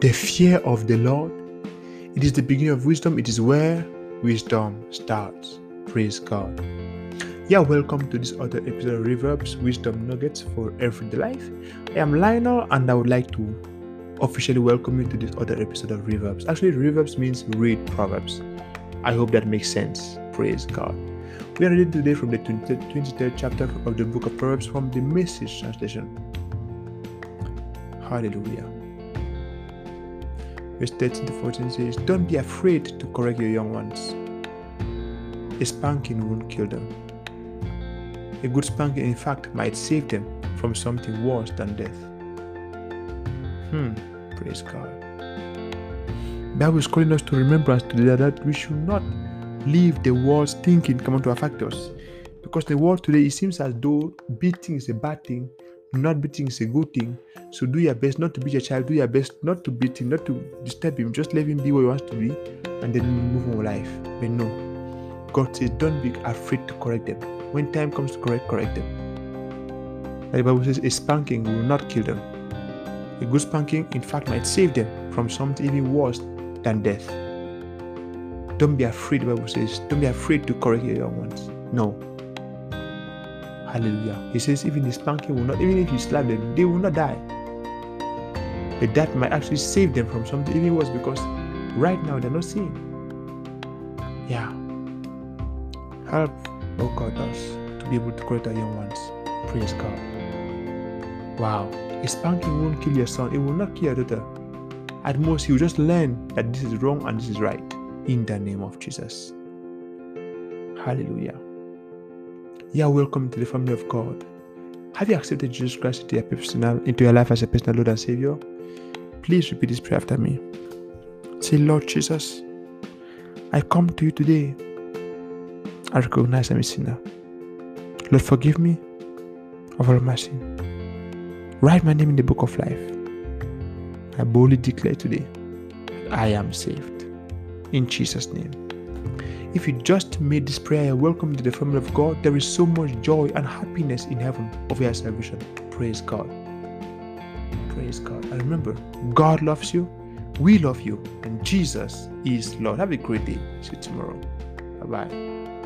The fear of the Lord, it is the beginning of wisdom. It is where wisdom starts. Praise God. Yeah, welcome to this other episode of Reverbs Wisdom Nuggets for Everyday Life. I am Lionel and I would like to officially welcome you to this other episode of Reverbs. Actually, Reverbs means read Proverbs. I hope that makes sense. Praise God. We are reading today from the 23rd chapter of the book of Proverbs from the Message translation. Hallelujah. Verse 13 to 14 says, Don't be afraid to correct your young ones. A spanking won't kill them. A good spanking, in fact, might save them from something worse than death. Hmm, praise God. Bible is calling us to remembrance today that we should not leave the world's thinking come on to affect us. Because the world today, it seems as though beating is a bad thing, not beating is a good thing. So do your best not to beat your child, do your best not to beat him, not to disturb him, just let him be what he wants to be, and then move on with life. But no. God says, don't be afraid to correct them. When time comes to correct, correct them. The Bible says, a spanking will not kill them. A good spanking, in fact, might save them from something even worse than death. Don't be afraid, the Bible says. Don't be afraid to correct your young ones. No. Hallelujah. He says, even the spanking will not, even if you slap them, they will not die. But that might actually save them from something even worse because right now they're not seeing. Yeah. Help, oh God, us to be able to correct our young ones. Praise God. Wow. A spanking won't kill your son, it will not kill your daughter. At most, you just learn that this is wrong and this is right in the name of Jesus. Hallelujah. Yeah, welcome to the family of God. Have you accepted Jesus Christ into your personal into your life as a personal Lord and Savior? Please repeat this prayer after me. Say, Lord Jesus, I come to you today. I recognize I'm a sinner. Lord, forgive me of all my sin. Write my name in the book of life. I boldly declare today that I am saved. In Jesus' name. If you just made this prayer, welcome to the family of God. There is so much joy and happiness in heaven of your salvation. Praise God. Praise God. And remember, God loves you, we love you, and Jesus is Lord. Have a great day. See you tomorrow. Bye bye.